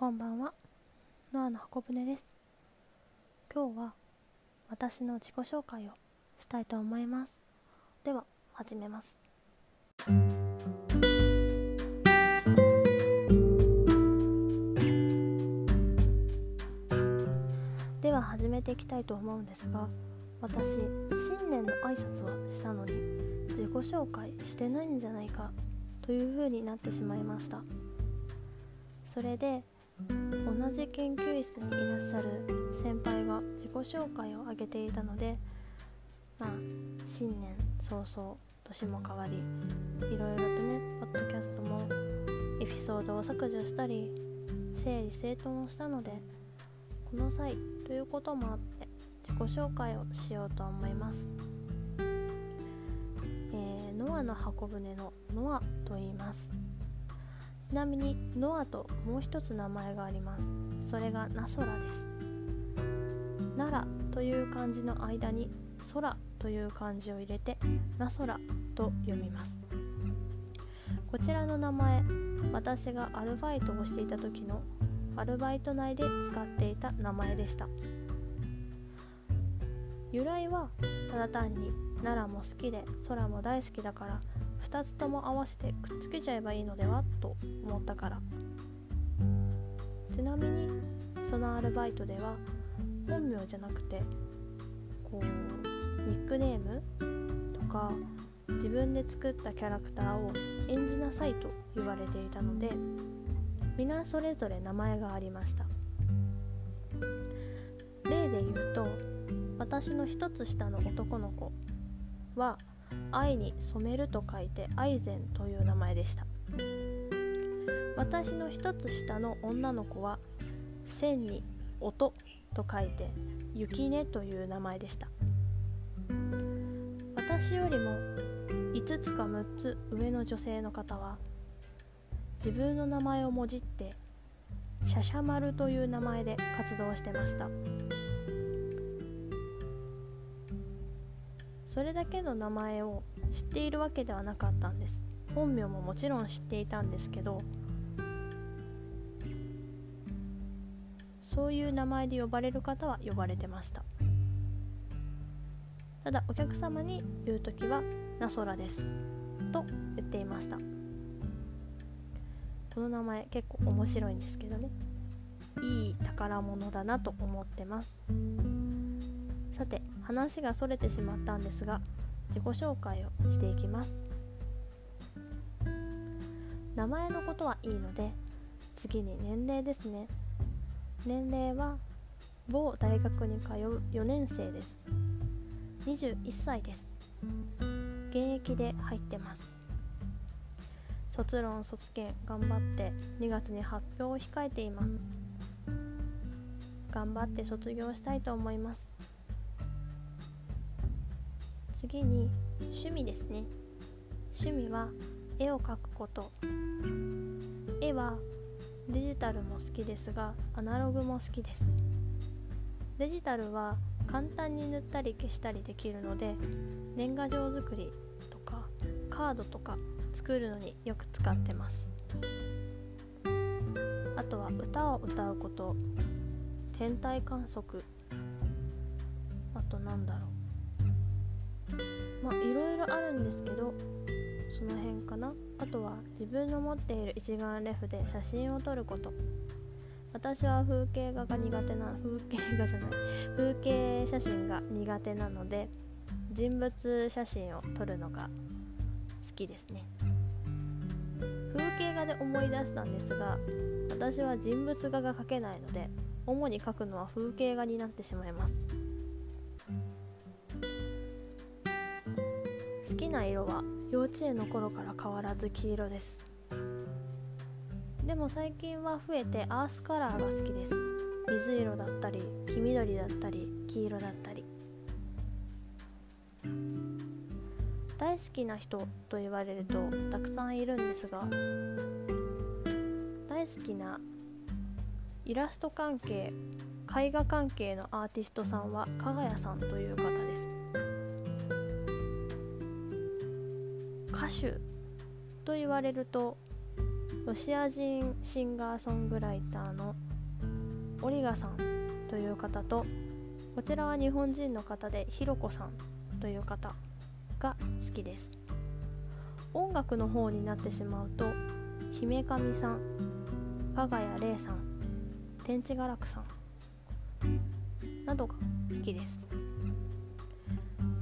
こんばんは。ノアの箱舟です。今日は私の自己紹介をしたいと思います。では始めます。では始めていきたいと思うんですが私新年の挨拶はしたのに自己紹介してないんじゃないかというふうになってしまいました。それで同じ研究室にいらっしゃる先輩が自己紹介を挙げていたのでまあ新年早々年も変わりいろいろとねポッドキャストもエピソードを削除したり整理整頓をしたのでこの際ということもあって自己紹介をしようと思います、え、ノアの箱舟のノアと言います。ちなみにノアともう一つ名前があります。それがナソラです。奈良という漢字の間に空という漢字を入れてナソラと読みます。こちらの名前私がアルバイトをしていた時のアルバイト内で使っていた名前でした。由来はただ単に奈良も好きで空も大好きだから2つとも合わせてくっつけちゃえばいいのではと思ったから。ちなみにそのアルバイトでは本名じゃなくてこうニックネームとか自分で作ったキャラクターを演じなさいと言われていたので皆それぞれ名前がありました。例で言うと私の一つ下の男の子は愛に染めると書いて愛禅という名前でした。私の一つ下の女の子は線に音と書いて雪音という名前でした。私よりも5つか6つ上の女性の方は自分の名前をもじってシャシャマルという名前で活動してました。それだけの名前を知っているわけではなかったんです。本名ももちろん知っていたんですけどそういう名前で呼ばれる方は呼ばれてました。ただお客様に言う時は「ナソラです」と言っていました。この名前結構面白いんですけどね。いい宝物だなと思ってます。話がそれてしまったんですが自己紹介をしていきます。名前のことはいいので次に年齢ですね。年齢は某大学に通う4年生です。21歳です。現役で入ってます。卒論卒検頑張って2月に発表を控えています。頑張って卒業したいと思います。次に趣味ですね。趣味は絵を描くこと。絵はデジタルも好きですがアナログも好きです。デジタルは簡単に塗ったり消したりできるので年賀状作りとかカードとか作るのによく使ってます。あとは歌を歌うこと。天体観測。あとなんだろう。まあいろいろあるんですけどその辺かな。あとは自分の持っている一眼レフで写真を撮ること。私は風景画が苦手な風景画じゃない。風景写真が苦手なので人物写真を撮るのが好きですね。風景画で思い出したんですが私は人物画が描けないので主に描くのは風景画になってしまいます。好きな色は幼稚園の頃から変わらず黄色です。でも最近は増えてアースカラーが好きです。水色だったり黄緑だったり黄色だったり。大好きな人と言われるとたくさんいるんですが大好きなイラスト関係絵画関係のアーティストさんは加賀谷さんという方です。歌手と言われるとロシア人シンガーソングライターのオリガさんという方とこちらは日本人の方でひろこさんという方が好きです。音楽の方になってしまうと姫神さん加賀谷玲さん天地ガラクさんなどが好きです。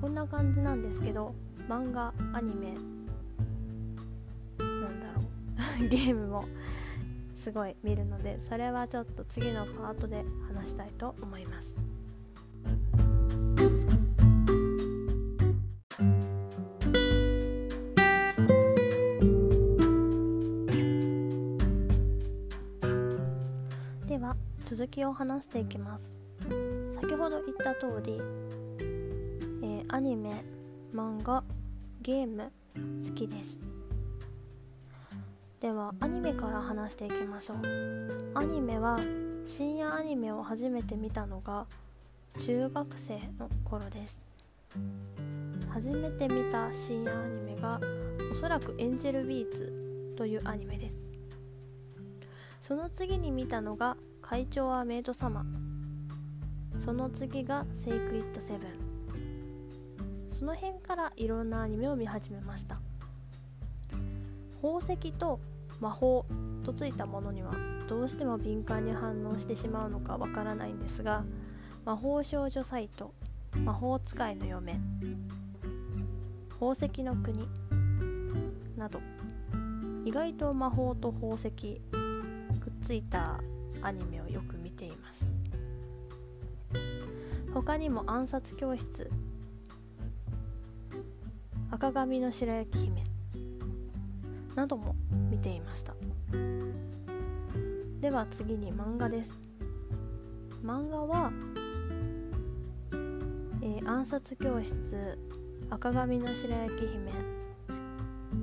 こんな感じなんですけど漫画アニメ ゲームもすごい見るのでそれはちょっと次のパートで話したいと思います。では続きを話していきます。先ほど言った通り、えー、アニメ漫画ゲーム好きです。ではアニメから話していきましょう。アニメは深夜アニメを初めて見たのが中学生の頃です。初めて見た深夜アニメがおそらくエンジェルビーツというアニメです。その次に見たのが会長はメイド様。その次がセイクイットセブン。その辺からいろんなアニメを見始めました。宝石と魔法とついたものにはどうしても敏感に反応してしまうのかわからないんですが魔法少女サイト魔法使いの嫁宝石の国など意外と魔法と宝石くっついたアニメをよく見ています。他にも暗殺教室赤髪の白雪姫なども見ていました。では次に漫画です。漫画は、えー、暗殺教室赤髪の白雪姫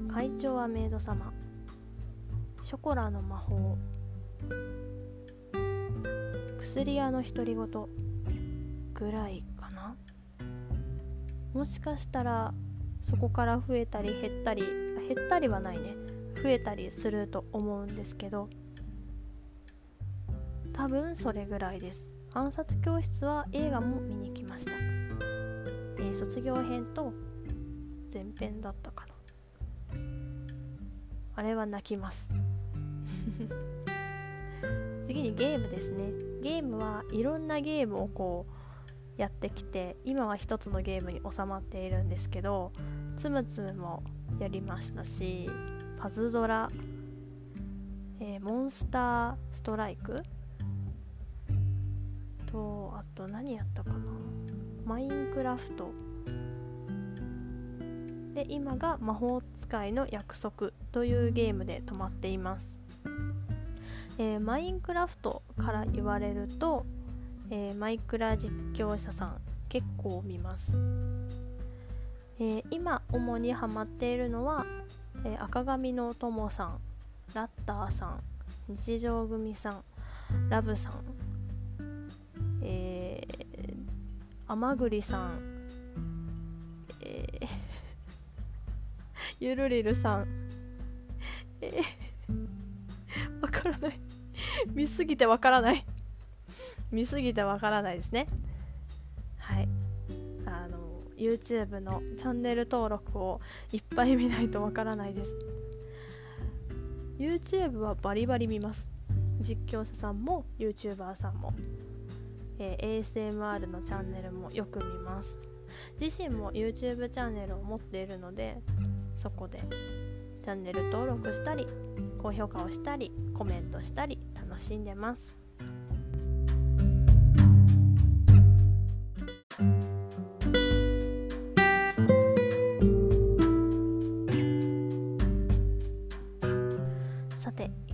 会長はメイド様ショコラの魔法薬屋の独り言ぐらいかな。もしかしたらそこから増えたり減ったり減ったりはないね。増えたりすると思うんですけど。多分それぐらいです。暗殺教室は映画も見に来ました、えー、卒業編と前編だったかな。あれは泣きます。次にゲームですね。ゲームはいろんなゲームをこうやってきて今は一つのゲームに収まっているんですけどつむつむもやりましたしパズドラ、えー、モンスターストライクとあと何やったかなマインクラフト。で今が魔法使いの約束というゲームで止まっています。えー、マインクラフトから言われると、えー、マイクラ実況者さん結構見ます、えー、今主にハマっているのは、え赤髪の友さんラッターさん日常組さんラブさんえー、甘栗さんえー、ゆるりるさんえー、わからない。見すぎてわからない。見すぎてわからないですね。YouTube のチャンネル登録をいっぱい見ないとわからないです。YouTube はバリバリ見ます。実況者さんも YouTuber さんも、えー、ASMR のチャンネルもよく見ます。自身も YouTube チャンネルを持っているのでそこでチャンネル登録したり高評価をしたりコメントしたり楽しんでます。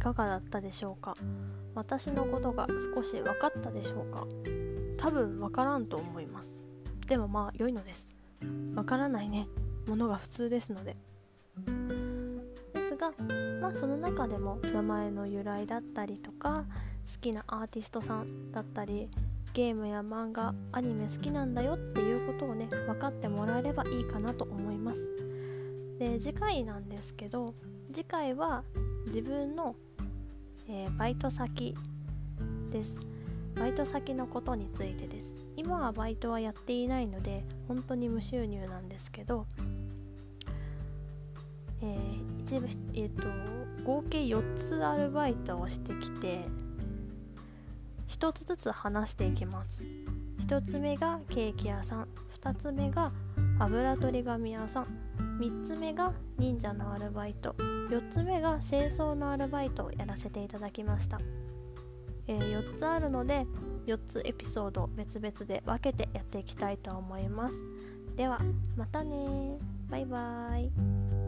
かがだったでしょうか？私のことが少し分かったでしょうか？多分分からんと思います。でもまあ良いのです。分からないね。ものが普通ですので。ですが、まあ、その中でも名前の由来だったりとか好きなアーティストさんだったりゲームや漫画アニメ好きなんだよっていうことをね分かってもらえればいいかなと思います。で次回なんですけど次回は自分のえー、バイト先です。バイト先のことについてです。今はバイトはやっていないので本当に無収入なんですけど、えー、一部、えーと、合計4つアルバイトをしてきて1つずつ話していきます。1つ目がケーキ屋さん。2つ目が油取り紙屋さん。3つ目が忍者のアルバイト。4つ目が清掃のアルバイトをやらせていただきました、えー、4つあるので4つエピソード別々で分けてやっていきたいと思います。ではまたねバイバーイ。